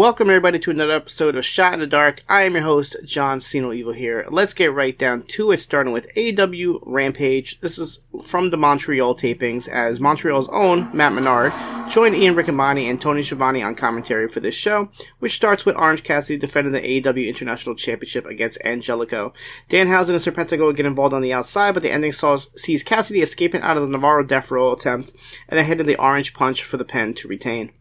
Welcome everybody to another episode of Shot in the Dark. I am your host, John Cena Evil here. Let's get right down to it, starting with AEW Rampage. This is from the Montreal tapings, as Montreal's own Matt Menard joined Ian Riccaboni and Tony Schiavone on commentary for this show, which starts with Orange Cassidy defending the AEW International Championship against Angelico. Danhausen and Serpentico get involved on the outside, but the ending saws, sees Cassidy escaping out of the Navarro Death Roll attempt, and then hitting the Orange Punch for the pin to retain.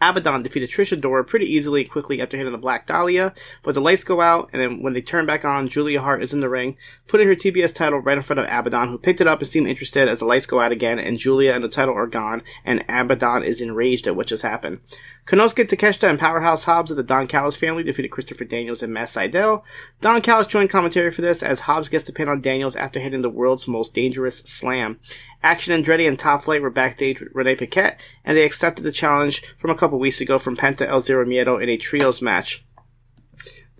Abaddon defeated Trish Adora pretty easily and quickly after hitting the Black Dahlia, but the lights go out, and then when they turn back on, Julia Hart is in the ring, putting her TBS title right in front of Abaddon, who picked it up and seemed interested as the lights go out again, and Julia and the title are gone, and Abaddon is enraged at what just happened. Konosuke Takeshita and Powerhouse Hobbs of the Don Callis family defeated Christopher Daniels and Matt Sydal. Don Callis joined commentary for this as Hobbs gets to pin on Daniels after hitting the world's most dangerous slam. Action Andretti and Top Flight were backstage with Renee Paquette, and they accepted the challenge from a couple weeks ago from Penta El Zero Miedo in a trios match.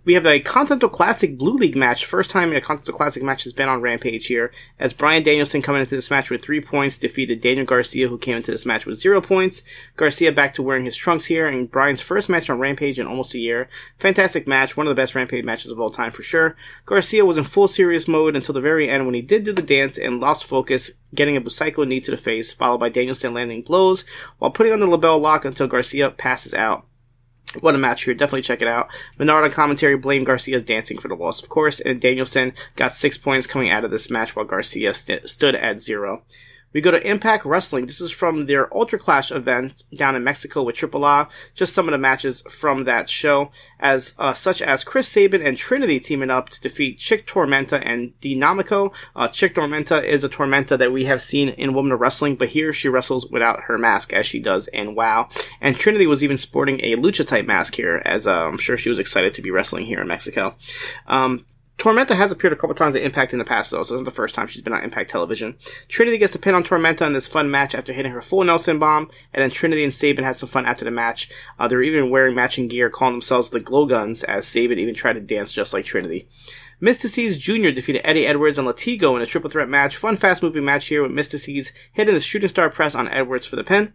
We have a Continental Classic Blue League match. First time a Continental Classic match has been on Rampage here. As Bryan Danielson coming into this match with three points defeated Daniel Garcia, who came into this match with zero points. Garcia back to wearing his trunks here, and Bryan's first match on Rampage in almost a year. Fantastic match, one of the best Rampage matches of all time for sure. Garcia was in full serious mode until the very end when he did do the dance and lost focus, getting a Busaiku knee to the face, followed by Danielson landing blows while putting on the LeBell lock until Garcia passes out. What a match here. Definitely check it out. Menard on commentary blamed Garcia's dancing for the loss, of course, and Danielson got six points coming out of this match while Garcia st- stood at zero. We go to Impact Wrestling. This is from their Ultra Clash event down in Mexico with Triple A. Just some of the matches from that show, as uh, such as Chris Sabin and Trinity teaming up to defeat Chik Tormenta and Dinamico. Uh, Chik Tormenta is a Tormenta that we have seen in Women of Wrestling, but here she wrestles without her mask as she does in WoW. And Trinity was even sporting a lucha type mask here, as uh, I'm sure she was excited to be wrestling here in Mexico. Um, Tormenta has appeared a couple times at Impact in the past, though, so this isn't the first time she's been on Impact Television. Trinity gets the pin on Tormenta in this fun match after hitting her full Nelson bomb, and then Trinity and Sabin had some fun after the match. Uh, they were even wearing matching gear, calling themselves the Glow Guns, as Sabin even tried to dance just like Trinity. Myzteziz Jr. defeated Eddie Edwards and Latigo in a triple threat match. Fun, fast moving match here with Myzteziz hitting the shooting star press on Edwards for the pin.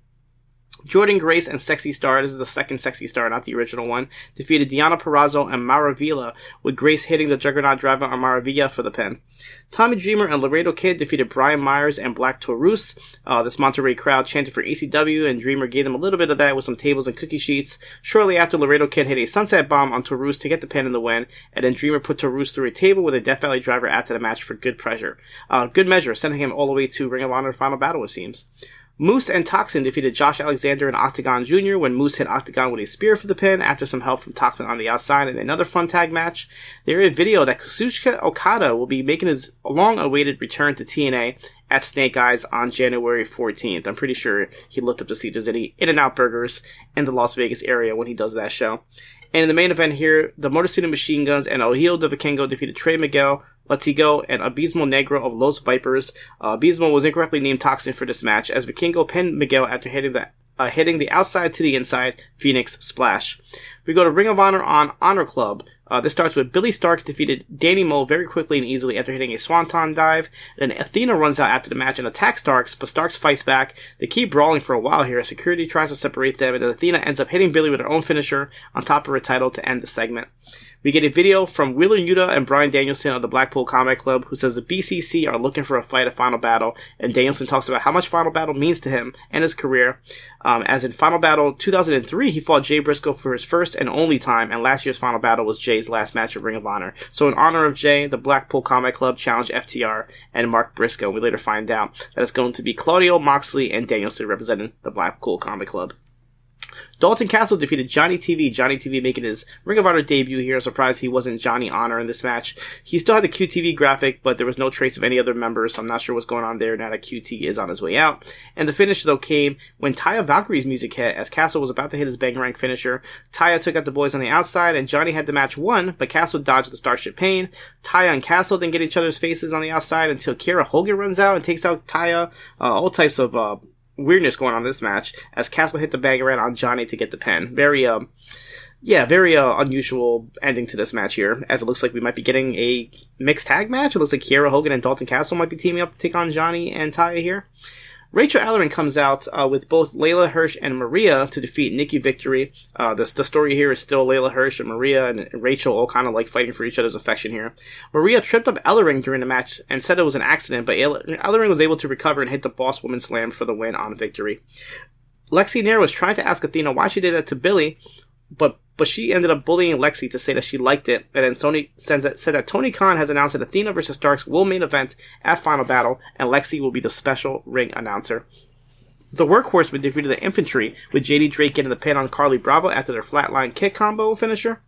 Jordynne Grace and Sexy Star, this is the second Sexy Star, not the original one, defeated Deonna Purrazzo and Maravilla, with Grace hitting the Juggernaut driver on Maravilla for the pin. Tommy Dreamer and Laredo Kid defeated Brian Myers and Black Taurus. Uh, this Monterrey crowd chanted for ECW, and Dreamer gave them a little bit of that with some tables and cookie sheets. Shortly after, Laredo Kid hit a sunset bomb on Taurus to get the pin in the win, and then Dreamer put Taurus through a table with a Death Valley driver after the match for good pressure. Uh, good measure, sending him all the way to Ring of Honor Final Battle, it seems. Moose and Toxin defeated Josh Alexander and Octagon Jr. when Moose hit Octagon with a spear for the pin after some help from Toxin on the outside in another fun tag match. There is a video that Kazuchika Okada will be making his long awaited return to TNA at Snake Eyes on January 14th. I'm pretty sure he looked up to see if there's any In N Out burgers in the Las Vegas area when he does that show. And in the main event here, the Motor City Machine Guns and El de Vikingo defeated Trey Miguel, Latigo, and Abismo Negro of Los Vipers. Uh, Abismo was incorrectly named Toxin for this match, as Vikingo pinned Miguel after hitting the uh, hitting the outside to the inside Phoenix Splash. We go to Ring of Honor on Honor Club. Uh, this starts with Billie Starkz defeated Danny Moe very quickly and easily after hitting a Swanton dive. Then Athena runs out after the match and attacks Starkz, but Starks fights back. They keep brawling for a while here. As security tries to separate them, and Athena ends up hitting Billy with her own finisher on top of her title to end the segment. We get a video from Wheeler Yuta and Bryan Danielson of the Blackpool Combat Club, who says the BCC are looking for a fight at Final Battle, and Danielson talks about how much Final Battle means to him and his career. Um, as in Final Battle 2003, he fought Jay Briscoe for his first and only time, and last year's Final Battle was Jay's last match at Ring of Honor. So, in honor of Jay, the Blackpool Combat Club challenged FTR and Mark Briscoe. We later find out that it's going to be Claudio, Moxley, and Danielson representing the Blackpool Combat Club. Dalton Castle defeated Johnny TV. Johnny TV making his Ring of Honor debut here. Surprised he wasn't Johnny Honor in this match. He still had the QTV graphic, but there was no trace of any other members, so I'm not sure what's going on there now that QT is on his way out. And the finish, though, came when Taya Valkyrie's music hit as Castle was about to hit his Bang-A-Rang finisher. Taya took out the boys on the outside, and Johnny had the match won, but Castle dodged the Starship Pain. Taya and Castle then get each other's faces on the outside until Kiera Hogan runs out and takes out Taya. Uh, all types of uh, weirdness going on in this match as Castle hit the bag around on Johnny to get the pin. Very, um, yeah, very uh, unusual ending to this match here, as it looks like we might be getting a mixed tag match. It looks like Kiera Hogan and Dalton Castle might be teaming up to take on Johnny and Taya here. Rachel Ellering comes out uh, with both Leyla Hirsch and Maria to defeat Nikki Victory. Uh, the, the story here is still Leyla Hirsch and Maria and Rachel all kind of like fighting for each other's affection here. Maria tripped up Ellering during the match and said it was an accident, but Ellering was able to recover and hit the Boss Woman Slam for the win on Victory. Lexi Nair was trying to ask Athena why she did that to Billie, but but she ended up bullying Lexi to say that she liked it, and then Sony that, said that Tony Khan has announced that Athena versus Starkz will main event at Final Battle, and Lexi will be the special ring announcer. The Workhorsemen defeated the Infantry, with JD Drake getting the pin on Carlie Bravo after their flatline kick combo finisher.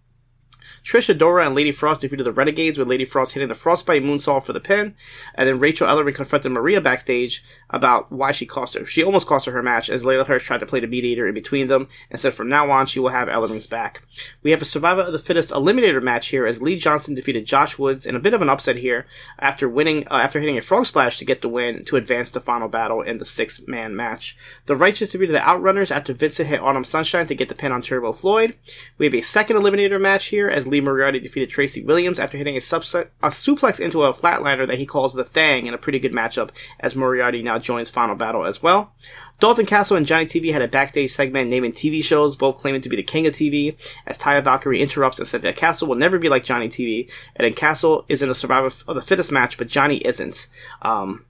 Trish Adora and Lady Frost defeated the Renegades with Lady Frost hitting the Frostbite moonsault for the pin. And then Rachel Ellering confronted Maria backstage about why she cost her. She almost cost her her match as Leyla Hirsch tried to play the mediator in between them and said from now on she will have Ellering's back. We have a Survivor of the Fittest eliminator match here as Lee Johnson defeated Josh Woods in a bit of an upset here after winning, uh, after hitting a frog splash to get the win to advance to final battle in the six man match. The Righteous defeated the Outrunners after Vincent hit Autumn Sunshine to get the pin on Turbo Floyd. We have a second eliminator match here as Lee Moriarty defeated Tracy Williams after hitting a, subset, a suplex into a flatliner that he calls the Thang in a pretty good matchup as Moriarty now joins Final Battle as well. Dalton Castle and Johnny TV had a backstage segment naming TV shows, both claiming to be the king of TV, as Taya Valkyrie interrupts and said that Castle will never be like Johnny TV, and then Castle is in a survivor of the fittest match, but Johnny isn't. Um,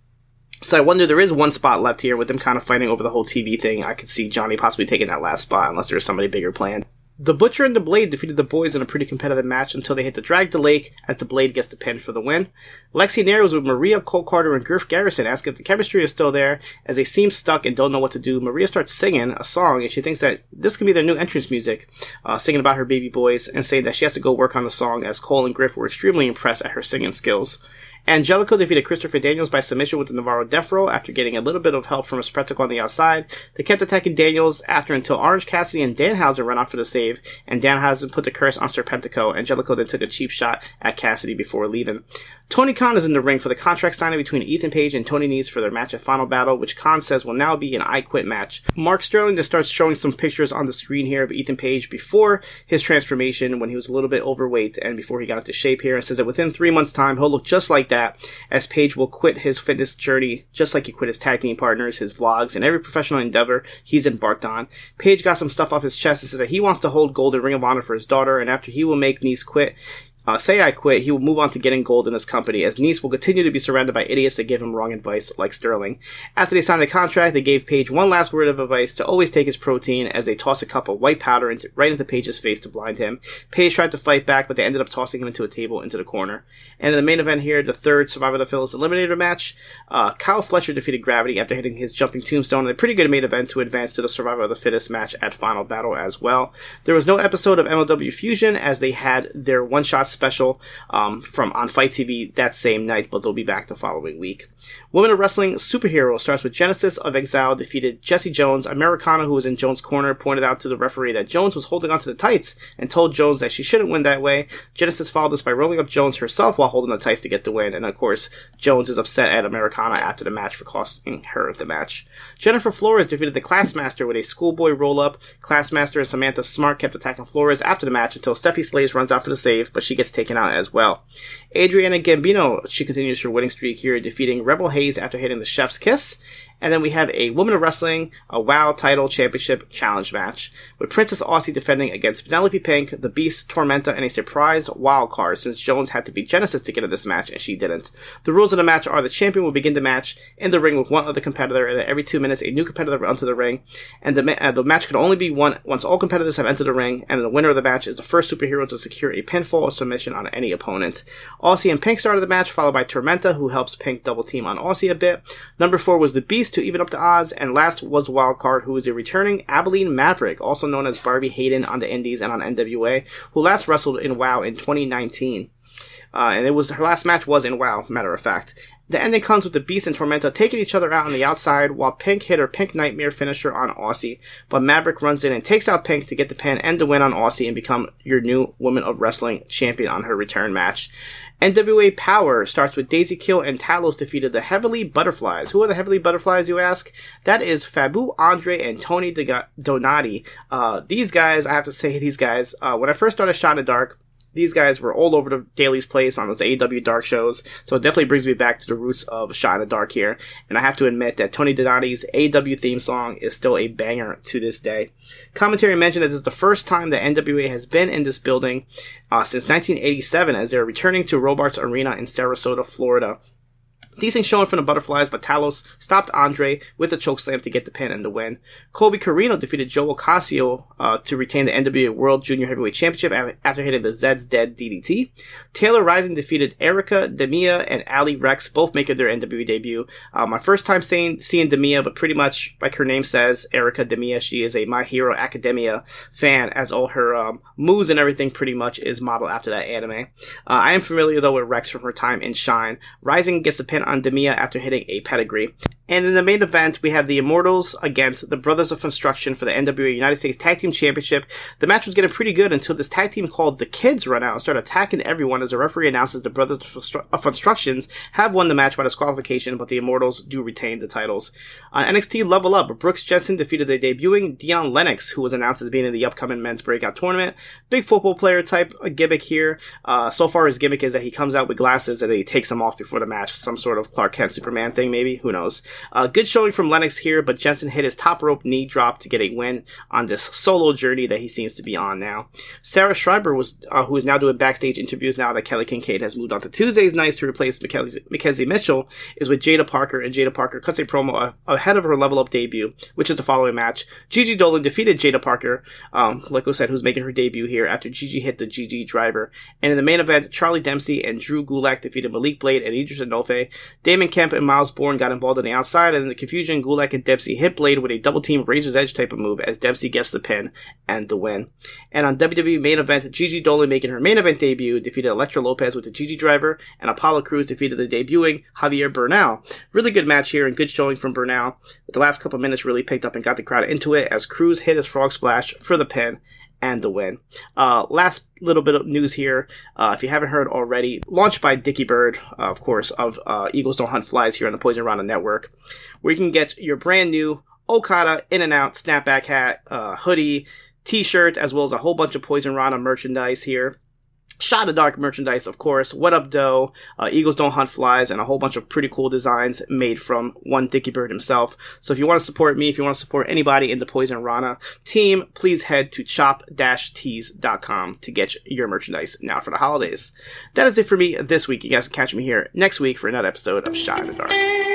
so I wonder there is one spot left here with them kind of fighting over the whole TV thing. I could see Johnny possibly taking that last spot unless there's somebody bigger planned. The Butcher and the Blade defeated the boys in a pretty competitive match until they hit the drag the lake as the Blade gets the pin for the win. Lexi Nair was with Maria, Cole Carter, and Griff Garrison asking if the chemistry is still there as they seem stuck and don't know what to do. Maria starts singing a song and she thinks that this could be their new entrance music, uh, singing about her baby boys and saying that she has to go work on the song as Cole and Griff were extremely impressed at her singing skills. Angelico defeated Christopher Daniels by submission with the Navarro Death Roll after getting a little bit of help from a spectacle on the outside. They kept attacking Daniels after until Orange Cassidy and Danhausen ran off for the save, and Danhausen put the curse on Serpentico. Angelico then took a cheap shot at Cassidy before leaving. Tony Khan is in the ring for the contract signing between Ethan Page and Tony Nese for their match at Final Battle, which Khan says will now be an I Quit match. Mark Sterling just starts showing some pictures on the screen here of Ethan Page before his transformation when he was a little bit overweight and before he got into shape here and says that within three months' time he'll look just like that as Page will quit his fitness journey just like he quit his tag team partners, his vlogs, and every professional endeavor he's embarked on. Page got some stuff off his chest and says that he wants to hold gold in Ring of Honor for his daughter and after he will make Nese quit, uh, say I quit, he will move on to getting gold in his company, as Nese will continue to be surrounded by idiots that give him wrong advice, like Sterling. After they signed the contract, they gave Page one last word of advice to always take his protein, as they toss a cup of white powder into, right into Page's face to blind him. Page tried to fight back, but they ended up tossing him into a table into the corner. And in the main event here, the third Survivor of the Fittest Eliminator match, uh, Kyle Fletcher defeated Gravity after hitting his jumping tombstone in a pretty good main event to advance to the Survivor of the Fittest match at Final Battle as well. There was no episode of MLW Fusion, as they had their one-shot special um, from on FITE TV that same night, but they'll be back the following week. Women of Wrestling Superhero starts with Genesis of Exile defeated Jesse Jones. Americana, who was in Jones' corner, pointed out to the referee that Jones was holding onto the tights and told Jones that she shouldn't win that way. Genesis followed this by rolling up Jones herself while holding the tights to get the win, and of course, Jones is upset at Americana after the match for costing her the match. Jennifer Flores defeated the Classmaster with a schoolboy roll up. Classmaster and Samantha Smart kept attacking Flores after the match until Steffi Slays runs out for the save, but she gets taken out as well. Adriana Gambino, she continues her winning streak here, defeating Rebel Hayes after hitting the Chef's Kiss. And then we have a Women of Wrestling, a WoW title championship challenge match, with Princess Aussie defending against Penelope Pink, The Beast, Tormenta, and a surprise wild card, since Jones had to be Genesis to get in this match, and she didn't. The rules of the match are the champion will begin the match in the ring with one other competitor, and every two minutes a new competitor will enter the ring, and the, ma- uh, the match can only be won once all competitors have entered the ring, and the winner of the match is the first superhero to secure a pinfall or submission on any opponent. Aussie and Pink started the match, followed by Tormenta, who helps Pink double team on Aussie a bit. Number four was The Beast, to even up the odds, and last was Wildcard, who is a returning Abilene Maverick, also known as Barbi Hayden on the Indies and on NWA, who last wrestled in WoW in 2019. Uh, and it was her last match was in WoW, matter of fact. The ending comes with the Beast and Tormenta taking each other out on the outside while Pink hit her Pink Nightmare finisher on Aussie. But Maverick runs in and takes out Pink to get the pin and the win on Aussie and become your new Woman of Wrestling champion on her return match. NWA Powerrr starts with Daisy Kill and Talos defeated the Heavenly Butterflies. Who are the Heavenly Butterflies, you ask? That is Fabu Andre and Tony Donati. Uh, these guys, I have to say, these guys, uh, when I first started Shot in the Dark, These guys were all over the Daily's Place on those AEW Dark shows, so it definitely brings me back to the roots of Shot in the Dark here. And I have to admit that Tony Donati's AEW theme song is still a banger to this day. Commentary mentioned that this is the first time that NWA has been in this building uh, since 1987 as they're returning to Robarts Arena in Sarasota, Florida. Decent showing from the Butterflies, but Talos stopped Andre with a chokeslam to get the pin and the win. Colby Corino defeated Joe Ocasio uh, to retain the NWA World Junior Heavyweight Championship after hitting the Zed's Dead DDT. Taylor Rising defeated Erica Demia and Allie Recks, both making their NWA debut. Uh, my first time saying, seeing Demia, but pretty much like her name says, Erica Demia, she is a My Hero Academia fan, as all her um, moves and everything pretty much is modeled after that anime. Uh, I am familiar though with Rex from her time in Shine. Rising gets the pin on Demia after hitting a pedigree. And in the main event, we have the Immortals against the Brothers of Construction for the NWA United States Tag Team Championship. The match was getting pretty good until this tag team called the Kids run out and start attacking everyone as the referee announces the Brothers of Constructions have won the match by disqualification, but the Immortals do retain the titles. On NXT Level Up, Brooks Jensen defeated the debuting Dion Lennox, who was announced as being in the upcoming men's breakout tournament. Big football player type gimmick here. Uh, so far, his gimmick is that he comes out with glasses and he takes them off before the match. Some sort of Clark Kent Superman thing, maybe? Who knows? Uh, good showing from Lennox here, but Jensen hit his top rope knee drop to get a win on this solo journey that he seems to be on now. Sarah Schreiber was, uh, who is now doing backstage interviews now that Kelly Kincaid has moved on to Tuesdays nights to replace McKenzie Mitchell, is with Jaida Parker, and Jaida Parker cuts a promo ahead of her level up debut, which is the following match. Gigi Dolin defeated Jaida Parker, um, like I said, who's making her debut here after Gigi hit the GG driver. And in the main event, Charlie Dempsey and Drew Gulak defeated Malik Blade and Idris Enofe. Damon Kemp and Myles Borne got involved in the outside, and in the confusion, Gulak and Dempsey hit Blade with a double team Razor's Edge type of move as Dempsey gets the pin and the win. And on WWE main event, Gigi Dolin making her main event debut defeated Elektra Lopez with the Gigi driver, and Apollo Crews defeated the debuting Javier Bernal. Really good match here and good showing from Bernal. The last couple minutes really picked up and got the crowd into it as Crews hit his frog splash for the pin and the win. Uh, last little bit of news here. Uh, if you haven't heard already, launched by Dickie Bird, uh, of course, of uh, Eagles Don't Hunt Flies here on the Poisonrana Network, where you can get your brand new Okada In and Out snapback hat, uh, hoodie, t-shirt, as well as a whole bunch of Poisonrana merchandise here. Shot of Dark merchandise, of course. What Up Doe, uh, Eagles Don't Hunt Flies, and a whole bunch of pretty cool designs made from one Dicky Bird himself. So if you want to support me, if you want to support anybody in the Poisonrana team, please head to chop-tees.com to get your merchandise now for the holidays. That is it for me this week. You guys can catch me here next week for another episode of Shot in the Dark.